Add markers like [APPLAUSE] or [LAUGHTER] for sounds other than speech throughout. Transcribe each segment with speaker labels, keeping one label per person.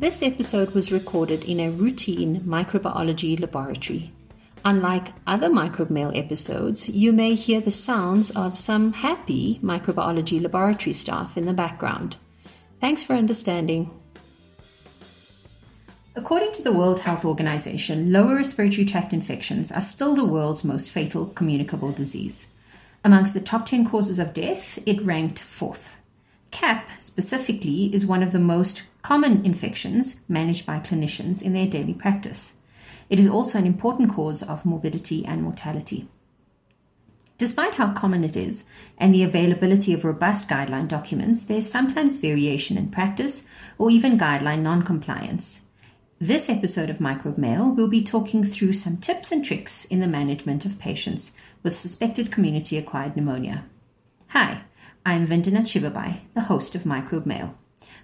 Speaker 1: This episode was recorded in a routine microbiology laboratory. Unlike other microbe mail episodes, you may hear the sounds of some happy microbiology laboratory staff in the background. Thanks for understanding. According to the World Health Organization, lower respiratory tract infections are still the world's most fatal communicable disease. Amongst the top 10 causes of death, it ranked fourth. CAP specifically is one of the most common infections managed by clinicians in their daily practice. It is also an important cause of morbidity and mortality. Despite how common it is and the availability of robust guideline documents, there is sometimes variation in practice or even guideline non-compliance. This episode of Microbe Mail will be talking through some tips and tricks in the management of patients with suspected community acquired pneumonia. Hi, I'm Vindana Chibabhai, the host of Microbe Mail.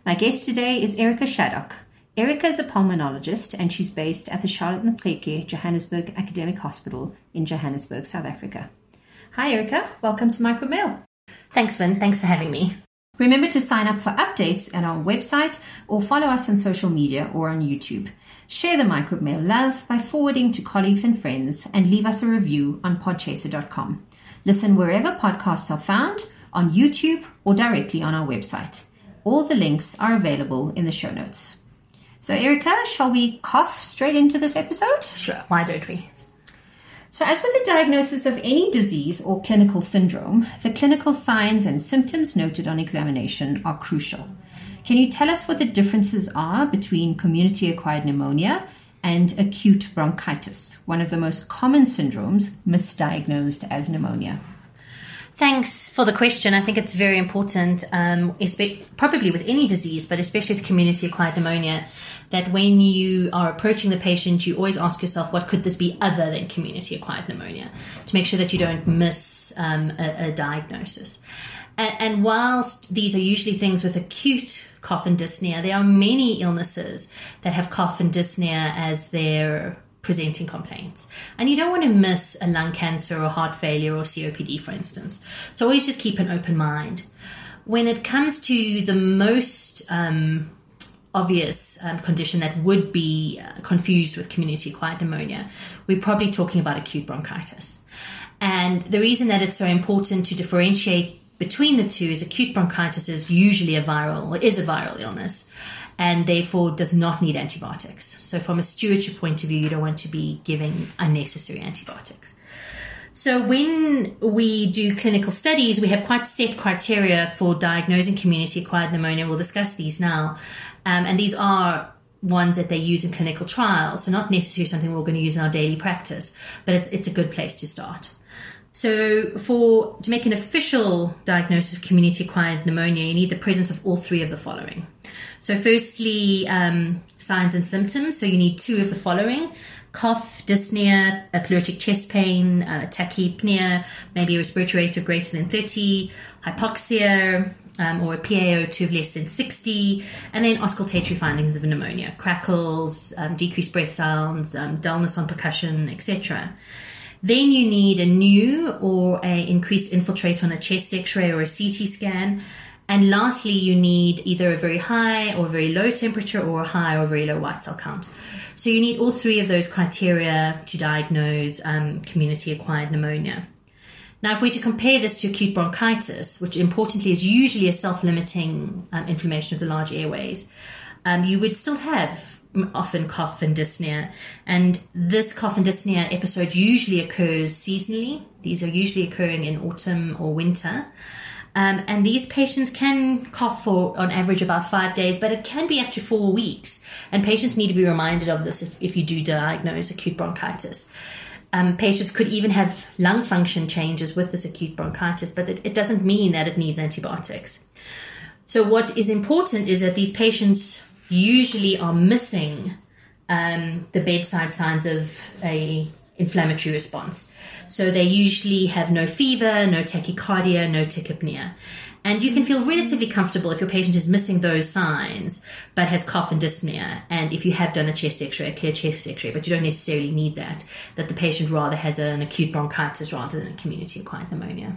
Speaker 1: My guest today is Erica Shaddock. Erica is a pulmonologist and she's based at the Charlotte Maxeke Johannesburg Academic Hospital in Johannesburg, South Africa. Hi, Erica. Welcome to Microbe Mail.
Speaker 2: Thanks, Vin. Thanks for having me.
Speaker 1: Remember to sign up for updates at our website or follow us on social media or on YouTube. Share the Microbe Mail love by forwarding to colleagues and friends and leave us a review on podchaser.com. Listen wherever podcasts are found on YouTube or directly on our website. All the links are available in the show notes. So, Erica, shall we cough straight into this episode?
Speaker 2: Sure, why don't we?
Speaker 1: So, as with the diagnosis of any disease or clinical syndrome, the clinical signs and symptoms noted on examination are crucial. Can you tell us what the differences are between community acquired pneumonia and acute bronchitis, one of the most common syndromes misdiagnosed as pneumonia?
Speaker 2: Thanks for the question. I think it's very important, um, probably with any disease, but especially with community acquired pneumonia, that when you are approaching the patient, you always ask yourself, what could this be other than community acquired pneumonia to make sure that you don't miss um, a, a, diagnosis. And, and whilst these are usually things with acute cough and dyspnea, there are many illnesses that have cough and dyspnea as their presenting complaints. And you don't want to miss a lung cancer or heart failure or COPD, for instance. So always just keep an open mind. When it comes to the most um, obvious um, condition that would be uh, confused with community acquired pneumonia, we're probably talking about acute bronchitis. And the reason that it's so important to differentiate between the two is acute bronchitis is usually a viral, is a viral illness and therefore does not need antibiotics. So, from a stewardship point of view, you don't want to be giving unnecessary antibiotics. So, when we do clinical studies, we have quite set criteria for diagnosing community acquired pneumonia. We'll discuss these now. Um, and these are ones that they use in clinical trials, so not necessarily something we're going to use in our daily practice, but it's, it's a good place to start. So, for to make an official diagnosis of community acquired pneumonia, you need the presence of all three of the following. So, firstly, um, signs and symptoms. So, you need two of the following cough, dyspnea, a pleuritic chest pain, uh, tachypnea, maybe a respiratory rate of greater than 30, hypoxia, um, or a PaO2 of less than 60, and then auscultatory findings of pneumonia, crackles, um, decreased breath sounds, um, dullness on percussion, etc. Then you need a new or a increased infiltrate on a chest X-ray or a CT scan. And lastly, you need either a very high or very low temperature or a high or very low white cell count. So you need all three of those criteria to diagnose um, community acquired pneumonia. Now, if we were to compare this to acute bronchitis, which importantly is usually a self limiting um, inflammation of the large airways, um, you would still have often cough and dyspnea. And this cough and dyspnea episode usually occurs seasonally. These are usually occurring in autumn or winter. Um, and these patients can cough for, on average, about five days, but it can be up to four weeks. And patients need to be reminded of this if, if you do diagnose acute bronchitis. Um, patients could even have lung function changes with this acute bronchitis, but it, it doesn't mean that it needs antibiotics. So, what is important is that these patients usually are missing um, the bedside signs of a inflammatory response. So they usually have no fever, no tachycardia, no tachypnea. And you can feel relatively comfortable if your patient is missing those signs, but has cough and dyspnea. And if you have done a chest x ray, a clear chest x ray, but you don't necessarily need that, that the patient rather has an acute bronchitis rather than a community acquired pneumonia.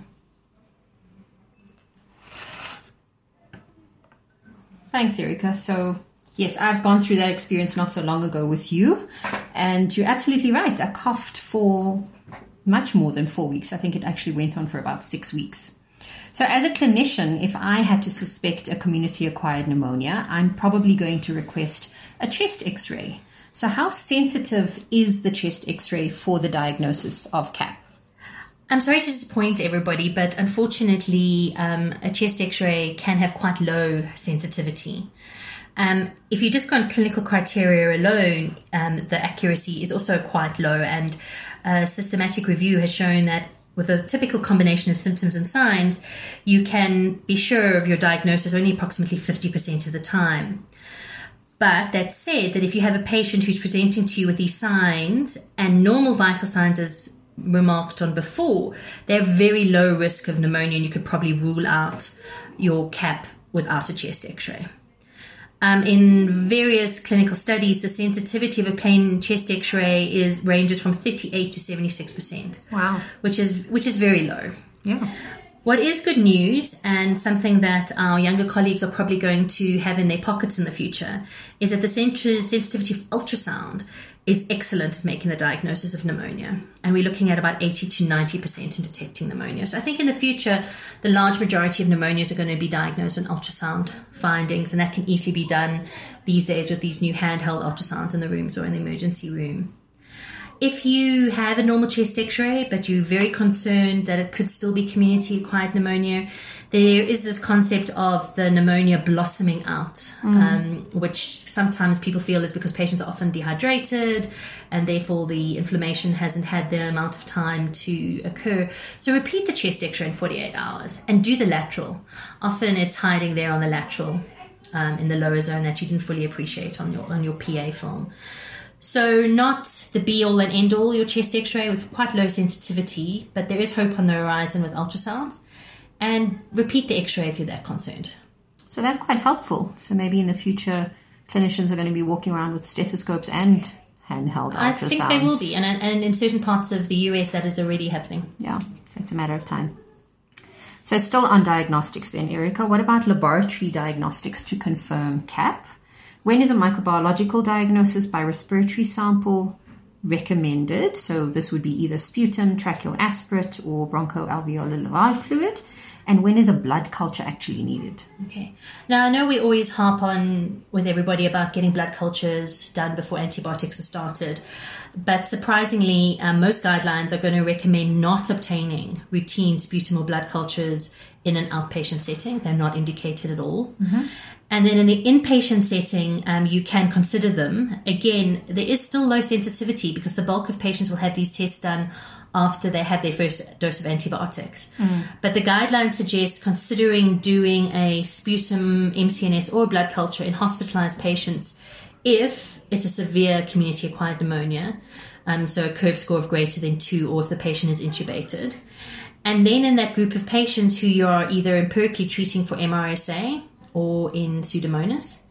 Speaker 1: Thanks, Erica. So, yes, I've gone through that experience not so long ago with you. And you're absolutely right. I coughed for much more than four weeks. I think it actually went on for about six weeks. So, as a clinician, if I had to suspect a community acquired pneumonia, I'm probably going to request a chest x ray. So, how sensitive is the chest x ray for the diagnosis of CAP?
Speaker 2: I'm sorry to disappoint everybody, but unfortunately, um, a chest x ray can have quite low sensitivity. Um, if you just go on clinical criteria alone, um, the accuracy is also quite low, and a systematic review has shown that with a typical combination of symptoms and signs, you can be sure of your diagnosis only approximately 50% of the time. But that said, that if you have a patient who's presenting to you with these signs and normal vital signs as remarked on before, they're very low risk of pneumonia and you could probably rule out your CAP without a chest x ray. Um, in various clinical studies, the sensitivity of a plain chest X-ray is ranges from 38 to 76 percent.
Speaker 1: Wow,
Speaker 2: which is which is very low.
Speaker 1: Yeah.
Speaker 2: What is good news, and something that our younger colleagues are probably going to have in their pockets in the future, is that the sensitivity of ultrasound is excellent at making the diagnosis of pneumonia. And we're looking at about 80 to 90% in detecting pneumonia. So I think in the future, the large majority of pneumonias are going to be diagnosed on ultrasound findings, and that can easily be done these days with these new handheld ultrasounds in the rooms or in the emergency room. If you have a normal chest x ray, but you're very concerned that it could still be community acquired pneumonia, there is this concept of the pneumonia blossoming out, mm. um, which sometimes people feel is because patients are often dehydrated and therefore the inflammation hasn't had the amount of time to occur. So repeat the chest x ray in 48 hours and do the lateral. Often it's hiding there on the lateral. Um, in the lower zone that you didn't fully appreciate on your on your PA film. So, not the be all and end all, your chest x ray with quite low sensitivity, but there is hope on the horizon with ultrasounds. And repeat the x ray if you're that concerned.
Speaker 1: So, that's quite helpful. So, maybe in the future, clinicians are going to be walking around with stethoscopes and handheld ultrasounds. I
Speaker 2: think they will be, and, and in certain parts of the US, that is already happening.
Speaker 1: Yeah, so it's a matter of time. So, still on diagnostics, then, Erica, what about laboratory diagnostics to confirm CAP? When is a microbiological diagnosis by respiratory sample recommended? So this would be either sputum, tracheal aspirate, or bronchoalveolar lavage fluid. And when is a blood culture actually needed?
Speaker 2: Okay. Now, I know we always harp on with everybody about getting blood cultures done before antibiotics are started. But surprisingly, um, most guidelines are going to recommend not obtaining routine sputum or blood cultures in an outpatient setting. They're not indicated at all. Mm-hmm. And then in the inpatient setting, um, you can consider them. Again, there is still low sensitivity because the bulk of patients will have these tests done after they have their first dose of antibiotics. Mm. But the guidelines suggest considering doing a sputum, MCNS, or blood culture in hospitalized patients if it's a severe community acquired pneumonia, um, so a CURB score of greater than two, or if the patient is intubated. And then in that group of patients who you are either empirically treating for MRSA or in Pseudomonas.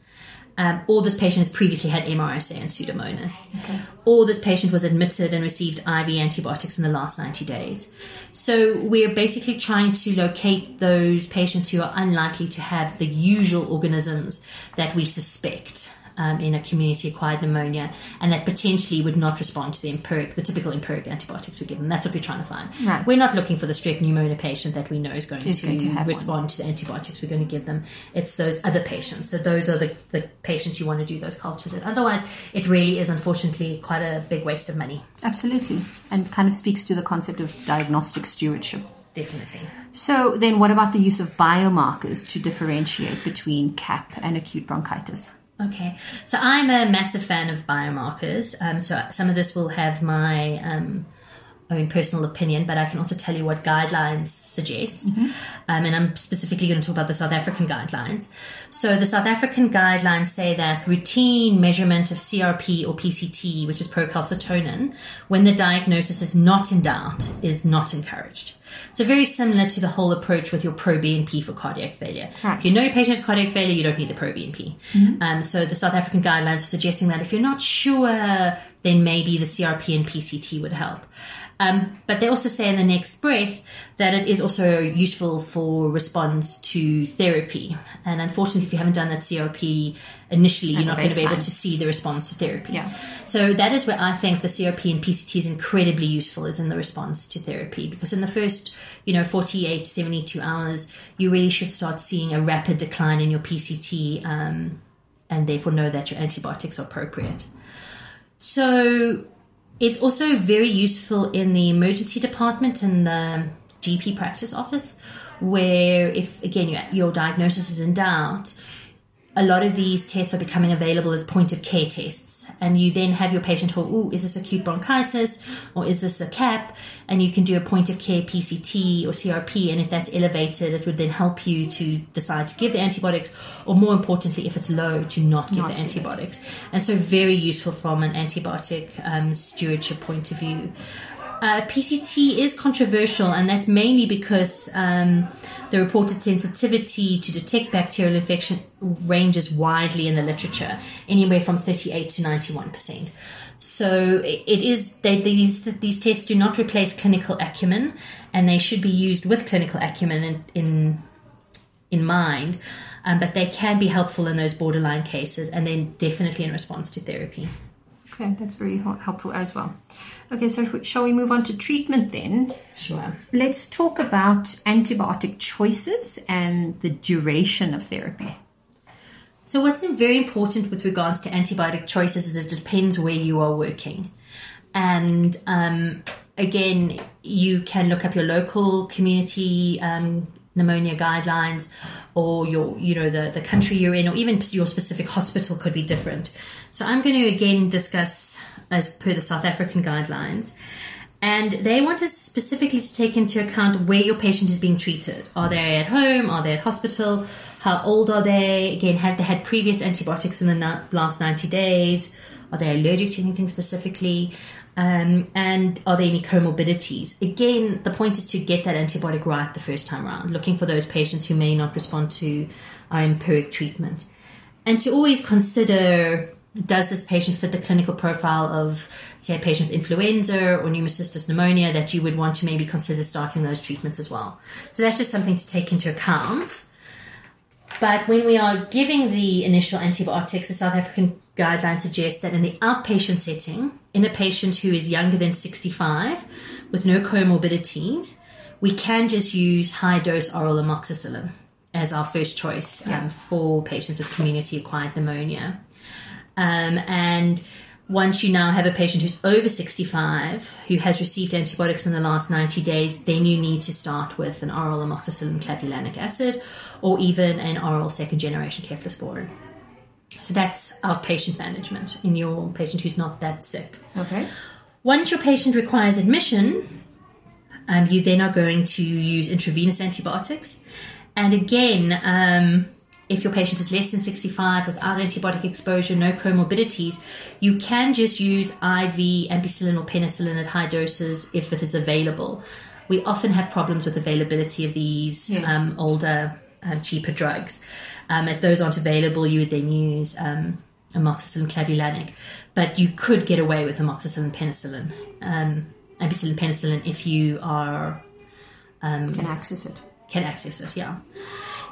Speaker 2: Um, or this patient has previously had MRSA and Pseudomonas. Okay. Or this patient was admitted and received IV antibiotics in the last 90 days. So we're basically trying to locate those patients who are unlikely to have the usual organisms that we suspect um, in a community acquired pneumonia and that potentially would not respond to the empiric, the typical empiric antibiotics we give them. That's what we're trying to find. Right. We're not looking for the strep pneumonia patient that we know is going, to, going to, respond one. to the antibiotics we're going to give them. It's those other patients. So those are the, the patients you want to do those cultures in. Otherwise, it really is unfortunately quite a big waste of money.
Speaker 1: Absolutely. And kind of speaks to the concept of diagnostic stewardship.
Speaker 2: Definitely.
Speaker 1: So then what about the use of biomarkers to differentiate between CAP and acute bronchitis?
Speaker 2: Okay, so I'm a massive fan of biomarkers. Um, so some of this will have my um, own personal opinion, but I can also tell you what guidelines suggest. Um, and I'm specifically going to talk about the South African guidelines. So the South African guidelines say that routine measurement of CRP or PCT, which is procalcitonin, when the diagnosis is not in doubt, is not encouraged. So very similar to the whole approach with your pro BNP for cardiac failure.
Speaker 1: Right.
Speaker 2: If you know your patient has cardiac failure, you don't need the pro BNP. Um, so the South African guidelines are suggesting that if you're not sure, then maybe the CRP and PCT would help. Um, but they also say in the next breath that it is also useful for response to therapy. And unfortunately, if you haven't done that CRP initially, you're not going to be able to see the response to therapy.
Speaker 1: Yeah.
Speaker 2: So that is where I think the CRP and PCT is incredibly useful is in the response to therapy because in the first, you know, 48 to 72 hours, you really should start seeing a rapid decline in your PCT um, and therefore know that your antibiotics are appropriate. So it's also very useful in the emergency department and the GP practice office, where if again your, diagnosis is in doubt, a lot of these tests are becoming available as point of care tests, and you then have your patient who, oh, is this acute bronchitis or is this a CAP? And you can do a point of care PCT or CRP, and if that's elevated, it would then help you to decide to give the antibiotics, or more importantly, if it's low, to not give
Speaker 1: Not
Speaker 2: the
Speaker 1: give it.
Speaker 2: antibiotics. And so, very useful from an antibiotic um, stewardship point of view. Uh, PCT is controversial, and that's mainly because um, the reported sensitivity to detect bacterial infection ranges widely in the literature, anywhere from 38 to 91 percent. So it is they, these these tests do not replace clinical acumen, and they should be used with clinical acumen in in, in mind. Um, but they can be helpful in those borderline cases, and then definitely in response to therapy.
Speaker 1: Okay, that's very helpful as well. Okay, so shall we move on to treatment then?
Speaker 2: Sure.
Speaker 1: Let's talk about antibiotic choices and the duration of therapy.
Speaker 2: So, what's very important with regards to antibiotic choices is it depends where you are working. And um, again, you can look up your local community um, pneumonia guidelines or your, you know, the, the country you're in, or even your specific hospital could be different. So, I'm going to again discuss as per the South African guidelines. And they want us specifically to take into account where your patient is being treated. Are they at home? Are they at hospital? How old are they? Again, have they had previous antibiotics in the last 90 days? Are they allergic to anything specifically? Um, and are there any comorbidities? Again, the point is to get that antibiotic right the first time around, looking for those patients who may not respond to our empiric treatment. And to always consider does this patient fit the clinical profile of, say, a patient with influenza or pneumocystis pneumonia that you would want to maybe consider starting those treatments as well? So that's just something to take into account. But when we are giving the initial antibiotics, the South African guidelines suggest that in the outpatient setting, in a patient who is younger than 65 with no comorbidities, we can just use high dose oral amoxicillin as our first choice um, for patients with community acquired pneumonia. Um, and once you now have a patient who's over 65 who has received antibiotics in the last 90 days, then you need to start with an oral amoxicillin clavulanic acid or even an oral second generation cephalosporin. So that's outpatient management in your patient who's not that sick.
Speaker 1: Okay.
Speaker 2: Once your patient requires admission, um, you then are going to use intravenous antibiotics. And again, um, if your patient is less than 65 without antibiotic exposure, no comorbidities, you can just use IV ampicillin or penicillin at high doses if it is available. We often have problems with availability of these
Speaker 1: Yes.
Speaker 2: um, older, um, cheaper drugs. Um, if those aren't available, you would then use um, amoxicillin clavulanic. But you could get away with amoxicillin penicillin, um, ampicillin penicillin if you are
Speaker 1: Can access it.
Speaker 2: can access it, yeah.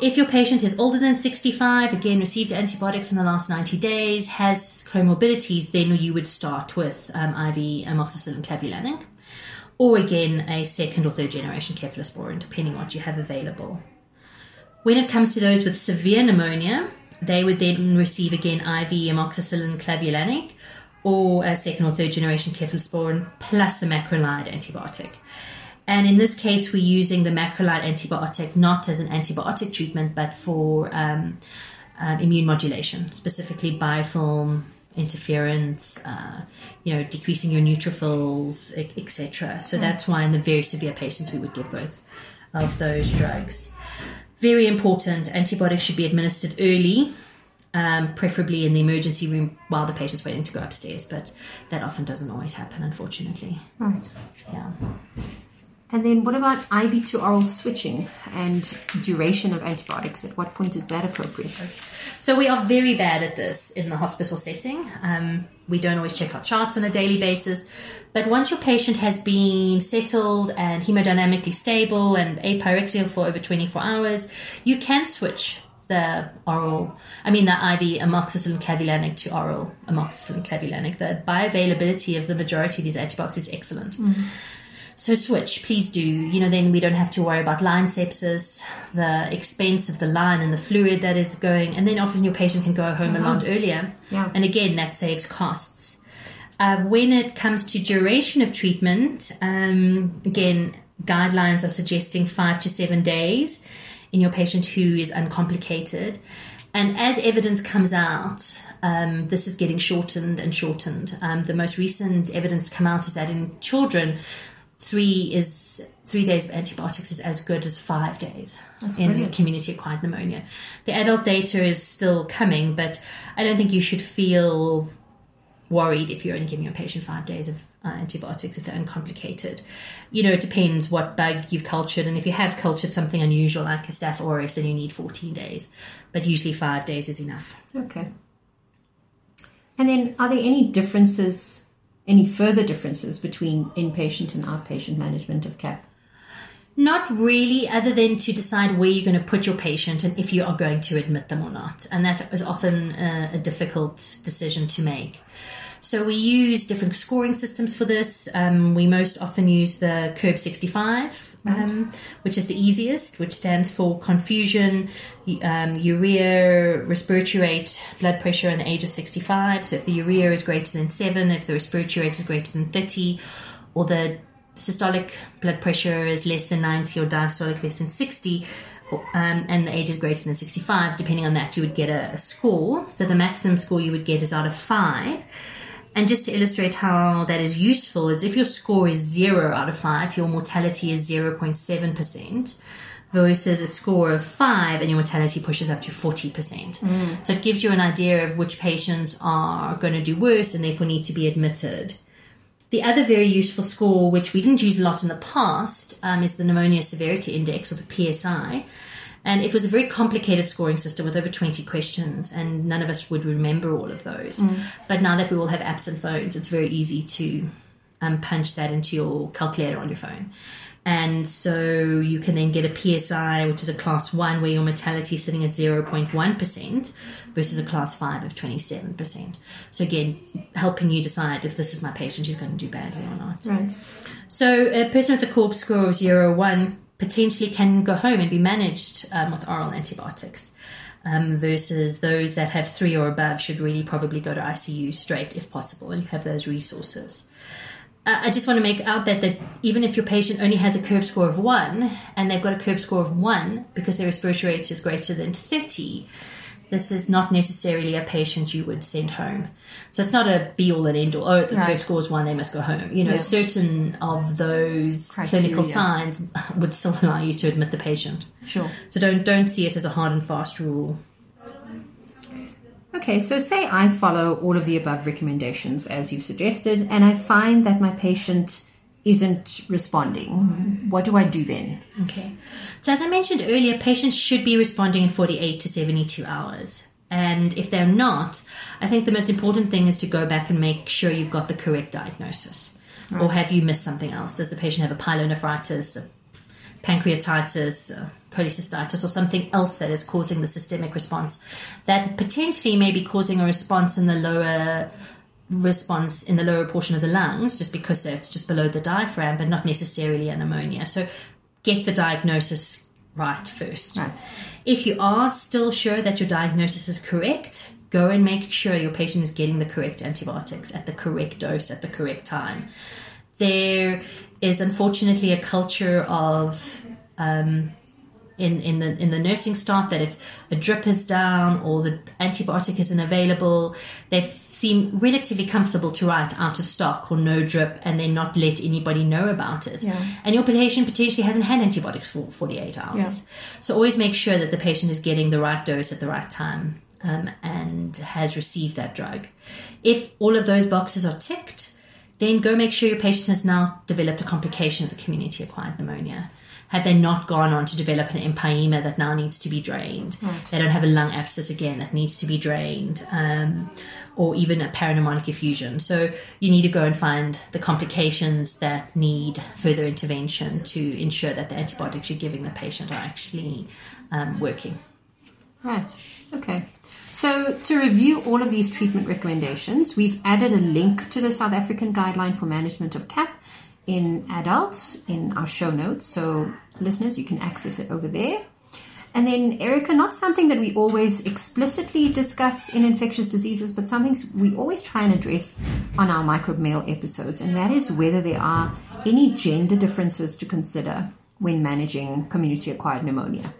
Speaker 2: If your patient is older than 65, again, received antibiotics in the last 90 days, has comorbidities, then you would start with um, IV amoxicillin clavulanic, or again, a second or third generation cephalosporin, depending on what you have available. When it comes to those with severe pneumonia, they would then receive again IV amoxicillin clavulanic or a second or third generation cephalosporin plus a macrolide antibiotic. And in this case, we're using the macrolide antibiotic not as an antibiotic treatment, but for um, um, immune modulation, specifically biofilm interference, uh, you know, decreasing your neutrophils, etc. So that's why in the very severe patients we would give both of those drugs. Very important, antibiotics should be administered early, um, preferably in the emergency room while the patient's waiting to go upstairs, but that often doesn't always happen, unfortunately.
Speaker 1: Right.
Speaker 2: Yeah.
Speaker 1: And then what about IV to oral switching and duration of antibiotics? At what point is that appropriate?
Speaker 2: So we are very bad at this in the hospital setting. Um, we don't always check our charts on a daily basis. But once your patient has been settled and hemodynamically stable and apyrexial for over 24 hours, you can switch the oral, I mean the IV amoxicillin clavulanic to oral amoxicillin clavulanic. The bioavailability of the majority of these antibiotics is excellent. So switch, please do. You know, then we don't have to worry about line sepsis, the expense of the line and the fluid that is going, and then often your patient can go home a lot earlier.
Speaker 1: Yeah.
Speaker 2: And again, that saves costs. Uh, when it comes to duration of treatment, um, again, guidelines are suggesting five to seven days in your patient who is uncomplicated. And as evidence comes out, um, this is getting shortened and shortened. Um, the most recent evidence come out is that in children, three is three days of antibiotics is as good as five days in
Speaker 1: brilliant.
Speaker 2: community acquired pneumonia. The adult data is still coming, but I don't think you should feel worried if you're only giving your patient five days of uh, antibiotics if they're uncomplicated. You know, it depends what bug you've cultured, and if you have cultured something unusual like a Staph aureus, then you need 14 days. But usually five days is enough.
Speaker 1: Okay. And then are there any differences, any further differences between inpatient and outpatient management of CAP?
Speaker 2: Not really, other than to decide where you're going to put your patient and if you are going to admit them or not. And that is often a, a difficult decision to make. So we use different scoring systems for this. Um, we most often use the Curb 65, um, which is the easiest, which stands for confusion, um, urea, respiratory rate, blood pressure, and the age of 65. So if the urea is greater than 7, if the respiratory rate is greater than 30, or the systolic blood pressure is less than 90 or diastolic less than 60, um, and the age is greater than 65, depending on that, you would get a, a score. So the maximum score you would get is out of 5. And just to illustrate how that is useful, is if your score is 0 out of 5, your mortality is 0.7%. Versus a score of five, and your mortality pushes up to 40%. So it gives you an idea of which patients are going to do worse and therefore need to be admitted. The other very useful score, which we didn't use a lot in the past, um, is the Pneumonia Severity Index, or the PSI. And it was a very complicated scoring system with over 20 questions, and none of us would remember all of those. But now that we all have apps and phones, it's very easy to um, punch that into your calculator on your phone. And so you can then get a PSI, which is a class one, where your mortality is sitting at 0.1% versus a class five of 27%. So, again, helping you decide if this is my patient who's going to do badly or not.
Speaker 1: Right.
Speaker 2: So, a person with a CURB score of 0 1 potentially can go home and be managed um, with oral antibiotics. Um, versus those that have three or above should really probably go to ICU straight if possible and you have those resources. Uh, I just want to make out that, that even if your patient only has a CURB score of one and they've got a CURB score of one because their respiratory rate is greater than 30, this is not necessarily a patient you would send home. So it's not a be all and end all. Oh, the
Speaker 1: Right.
Speaker 2: CURB score is one, they must go home. You know,
Speaker 1: Yeah.
Speaker 2: certain of those
Speaker 1: Criteria.
Speaker 2: clinical signs [LAUGHS] would still allow you to admit the patient.
Speaker 1: Sure.
Speaker 2: So don't don't see it as a hard and fast rule.
Speaker 1: Okay, so say I follow all of the above recommendations as you've suggested, and I find that my patient isn't responding. Mm-hmm. What do I do then?
Speaker 2: Okay. So as I mentioned earlier, patients should be responding in 48 to 72 hours. And if they're not, I think the most important thing is to go back and make sure you've got the correct diagnosis. Or have you missed something else? Does the patient have a pyelonephritis, a pancreatitis, a cholecystitis, or something else that is causing the systemic response that potentially may be causing a response in the lower response in the lower portion of the lungs just because it's just below the diaphragm, but not necessarily a pneumonia. So get the diagnosis right first.
Speaker 1: Right.
Speaker 2: If you are still sure that your diagnosis is correct, go and make sure your patient is getting the correct antibiotics at the correct dose at the correct time. There is unfortunately a culture of um, in, in the in the nursing staff that if a drip is down or the antibiotic isn't available, they seem relatively comfortable to write out of stock or no drip and then not let anybody know about it.
Speaker 1: Yeah.
Speaker 2: And your patient potentially hasn't had antibiotics for 48 hours.
Speaker 1: Yeah.
Speaker 2: So always make sure that the patient is getting the right dose at the right time um, and has received that drug. If all of those boxes are ticked, then go make sure your patient has now developed a complication of the community acquired pneumonia. Have they not gone on to develop an empyema that now needs to be drained? They don't have a lung abscess again that needs to be drained, um, or even a parapneumonic effusion. So you need to go and find the complications that need further intervention to ensure that the antibiotics you're giving the patient are actually um, working.
Speaker 1: Right. Okay. So, to review all of these treatment recommendations, we've added a link to the South African Guideline for Management of CAP in adults in our show notes. So, listeners, you can access it over there. And then, Erica, not something that we always explicitly discuss in infectious diseases, but something we always try and address on our microbe mail episodes, and that is whether there are any gender differences to consider when managing community acquired pneumonia.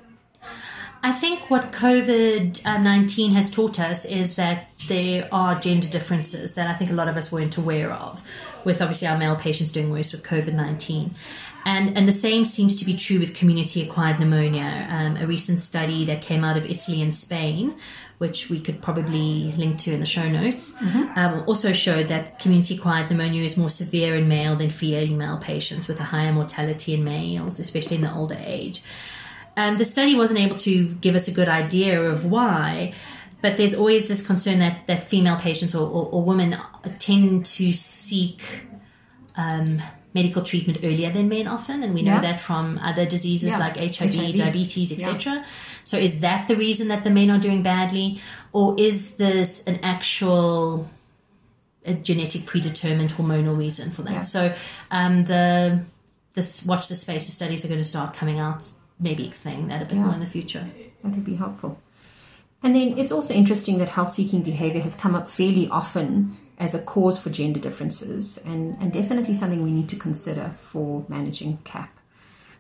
Speaker 2: I think what COVID 19 has taught us is that there are gender differences that I think a lot of us weren't aware of, with obviously our male patients doing worse with COVID 19. And, and the same seems to be true with community acquired pneumonia. Um, a recent study that came out of Italy and Spain, which we could probably link to in the show notes, um, also showed that community acquired pneumonia is more severe in male than female patients, with a higher mortality in males, especially in the older age. And the study wasn't able to give us a good idea of why, but there's always this concern that, that female patients or, or, or women tend to seek um, medical treatment earlier than men often, and we know
Speaker 1: Yeah.
Speaker 2: that from other diseases
Speaker 1: Yeah.
Speaker 2: like HIV,
Speaker 1: HIV.
Speaker 2: diabetes, etc. So, is that the reason that the men are doing badly, or is this an actual a genetic predetermined hormonal reason for that?
Speaker 1: Yeah.
Speaker 2: So, um, the this watch the space. The studies are going to start coming out, maybe explaining that a bit
Speaker 1: Yeah.
Speaker 2: more in the future.
Speaker 1: That would be helpful. And then it's also interesting that health seeking behavior has come up fairly often as a cause for gender differences and, and definitely something we need to consider for managing CAP.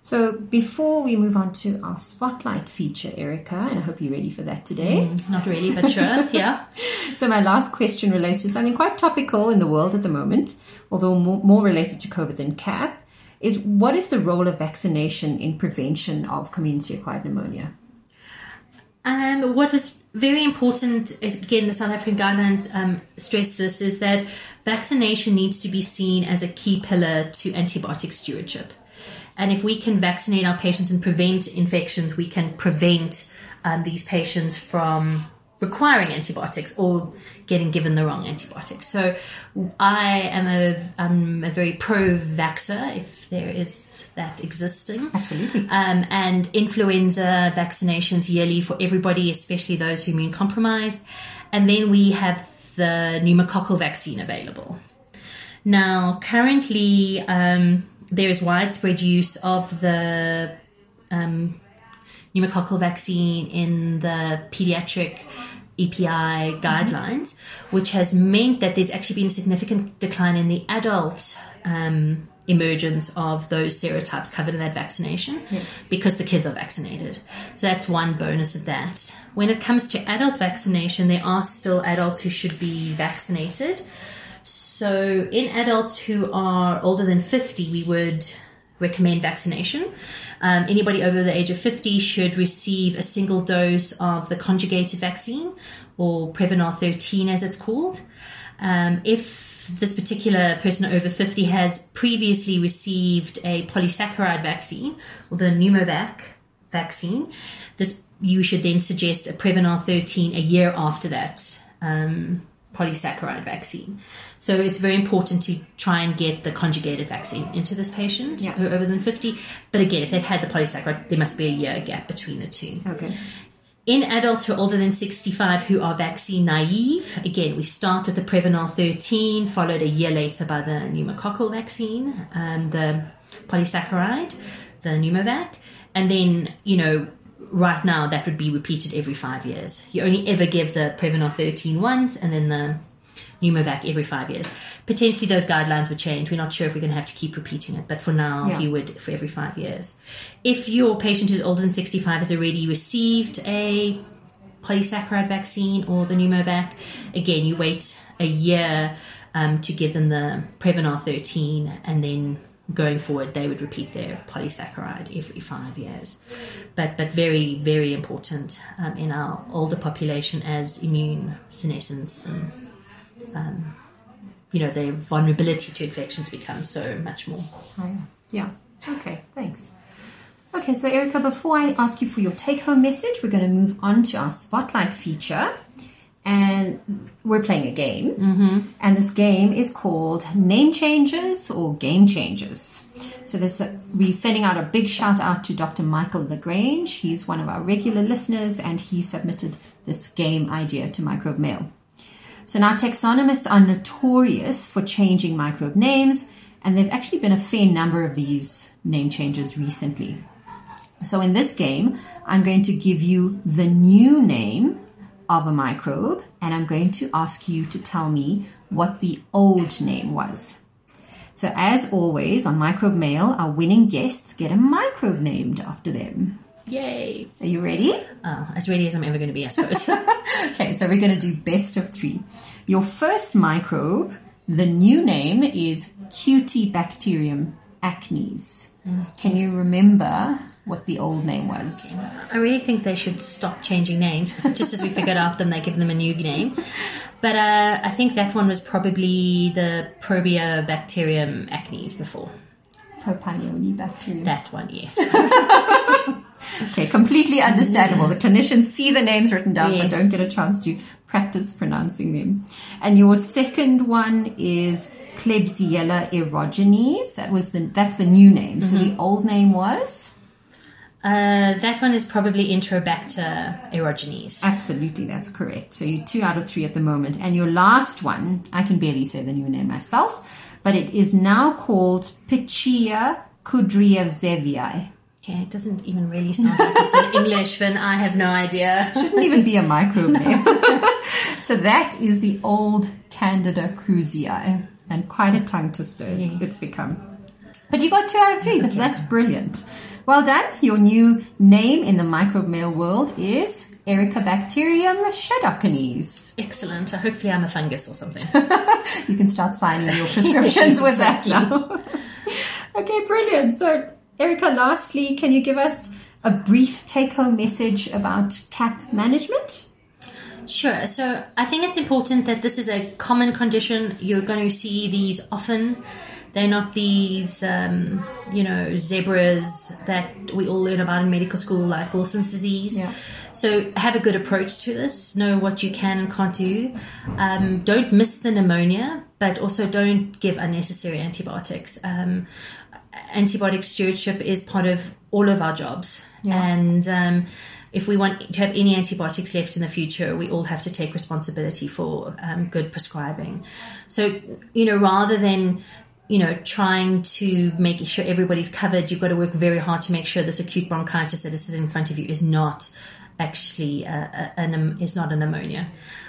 Speaker 1: So before we move on to our spotlight feature, Erica, and I hope you're ready for that today.
Speaker 2: Mm, not really, but sure. [LAUGHS] Yeah.
Speaker 1: So my last question relates to something quite topical in the world at the moment, although more, more related to COVID than CAP, is what is the role of vaccination in prevention of community-acquired pneumonia?
Speaker 2: Um, what was very important again the South African guidelines um, stress this is that vaccination needs to be seen as a key pillar to antibiotic stewardship. And if we can vaccinate our patients and prevent infections, we can prevent um, these patients from requiring antibiotics or getting given the wrong antibiotics. So I am a, I'm a very pro-vaxxer, if there is that existing.
Speaker 1: Absolutely.
Speaker 2: Um, and influenza vaccinations yearly for everybody, especially those who are immune compromised. And then we have the pneumococcal vaccine available. Now, currently, um, there is widespread use of the um, pneumococcal vaccine in the pediatric EPI guidelines, which has meant that there's actually been a significant decline in the adult um, emergence of those serotypes covered in that vaccination
Speaker 1: Yes.
Speaker 2: because the kids are vaccinated. So that's one bonus of that. When it comes to adult vaccination, there are still adults who should be vaccinated. So, in adults who are older than 50, we would recommend vaccination. Um, anybody over the age of 50 should receive a single dose of the conjugated vaccine, or Prevnar 13 as it's called. Um, if this particular person over 50 has previously received a polysaccharide vaccine, or the Pneumovax vaccine, this you should then suggest a Prevnar 13 a year after that um, polysaccharide vaccine. So it's very important to try and get the conjugated vaccine into this patient
Speaker 1: Yeah.
Speaker 2: who are over than 50. But again, if they've had the polysaccharide, there must be a year gap between the two.
Speaker 1: Okay.
Speaker 2: In adults who are older than 65 who are vaccine naive, again, we start with the Prevnar 13, followed a year later by the pneumococcal vaccine, um, the polysaccharide, the pneumovax, and then, you know, right now that would be repeated every five years. You only ever give the Prevnar 13 once and then the pneumovax every five years. Potentially those guidelines would change. We're not sure if we're going to have to keep repeating it, but for now,
Speaker 1: Yeah.
Speaker 2: you would for every five years. If your patient who's older than 65 has already received a polysaccharide vaccine or the pneumovax, again, you wait a year um, to give them the Prevnar 13, and then going forward, they would repeat their polysaccharide every five years. But but very very important um, in our older population as immune senescence and um, you know their vulnerability to infections becomes so much more.
Speaker 1: Yeah. Okay, thanks. Okay, so Erica, before I ask you for your take home message, we're going to move on to our spotlight feature. And we're playing a game. Mm-hmm. And this game is called Name Changes or Game Changes. So this, uh, we're sending out a big shout out to Dr. Michael Lagrange. He's one of our regular listeners and he submitted this game idea to Microbe Mail. So now taxonomists are notorious for changing microbe names, and there've actually been a fair number of these name changes recently. So in this game, I'm going to give you the new name of a microbe, and I'm going to ask you to tell me what the old name was. So as always, on Microbe Mail, our winning guests get a microbe named after them.
Speaker 2: Yay!
Speaker 1: Are you ready?
Speaker 2: Oh, as ready as I'm ever going to be, I suppose. [LAUGHS]
Speaker 1: Okay, so we're going to do best of three. Your first microbe, the new name is Cutibacterium acnes. Mm. Can you remember what the old name was?
Speaker 2: I really think they should stop changing names because just as we figured out them, they give them a new name. But uh, I think that one was probably the Proteobacterium acnes before.
Speaker 1: Propionibacterium.
Speaker 2: That one, yes. [LAUGHS]
Speaker 1: Okay, completely understandable. The clinicians see the names written down
Speaker 2: Yeah.
Speaker 1: but don't get a chance to practice pronouncing them. And your second one is Klebsiella aerogenes. That was the that's the new name. So the old name was
Speaker 2: Uh, that one is probably Enterobacter aerogenes.
Speaker 1: Absolutely, that's correct. So you're two out of three at the moment. And your last one, I can barely say the new name myself, but it is now called Pichia kudriavzevii.
Speaker 2: Yeah, it doesn't even really sound like it's in [LAUGHS] English, then I have no idea.
Speaker 1: Shouldn't even be a [LAUGHS] microbe name. [LAUGHS] so that is the old Candida krusei, and quite a tongue twister
Speaker 2: Yes.
Speaker 1: it's become. But you got two out of three. That's, that's brilliant. Well done. Your new name in the microbe mail world is Ericobacterium shadocanes.
Speaker 2: Excellent. Hopefully, I'm a fungus or something. [LAUGHS]
Speaker 1: You can start signing your prescriptions with that now. [LAUGHS] okay, brilliant. So, Erica, lastly, can you give us a brief take home message about CAP management?
Speaker 2: Sure. So I think it's important that this is a common condition. You're going to see these often. They're not these, um, you know, zebras that we all learn about in medical school, like Wilson's disease.
Speaker 1: Yeah.
Speaker 2: So have a good approach to this. Know what you can and can't do. Um, don't miss the pneumonia, but also don't give unnecessary antibiotics. Um, antibiotic stewardship is part of all of our jobs,
Speaker 1: Yeah.
Speaker 2: and um, if we want to have any antibiotics left in the future, we all have to take responsibility for um, good prescribing. So, you know, rather than you know trying to make sure everybody's covered, you've got to work very hard to make sure this acute bronchitis that is sitting in front of you is not actually a, a, an, is not a pneumonia.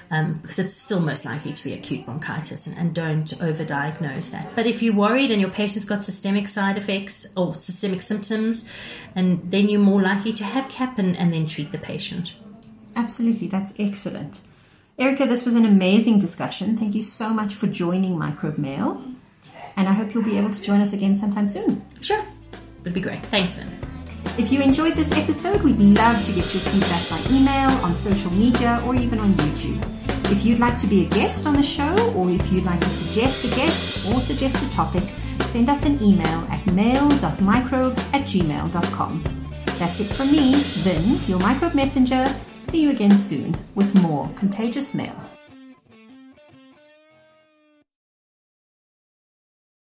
Speaker 2: Um, because it's still most likely to be acute bronchitis, and, and don't overdiagnose that. But if you're worried and your patient's got systemic side effects or systemic symptoms, and then you're more likely to have CAP and, and then treat the patient.
Speaker 1: Absolutely, that's excellent. Erica, this was an amazing discussion. Thank you so much for joining Microbe Mail. And I hope you'll be able to join us again sometime soon.
Speaker 2: Sure, would be great. Thanks, Vin.
Speaker 1: If you enjoyed this episode, we'd love to get your feedback by email, on social media, or even on YouTube. If you'd like to be a guest on the show, or if you'd like to suggest a guest or suggest a topic, send us an email at mail.microbe at gmail.com. That's it from me, Vin, your microbe messenger. See you again soon with more contagious mail.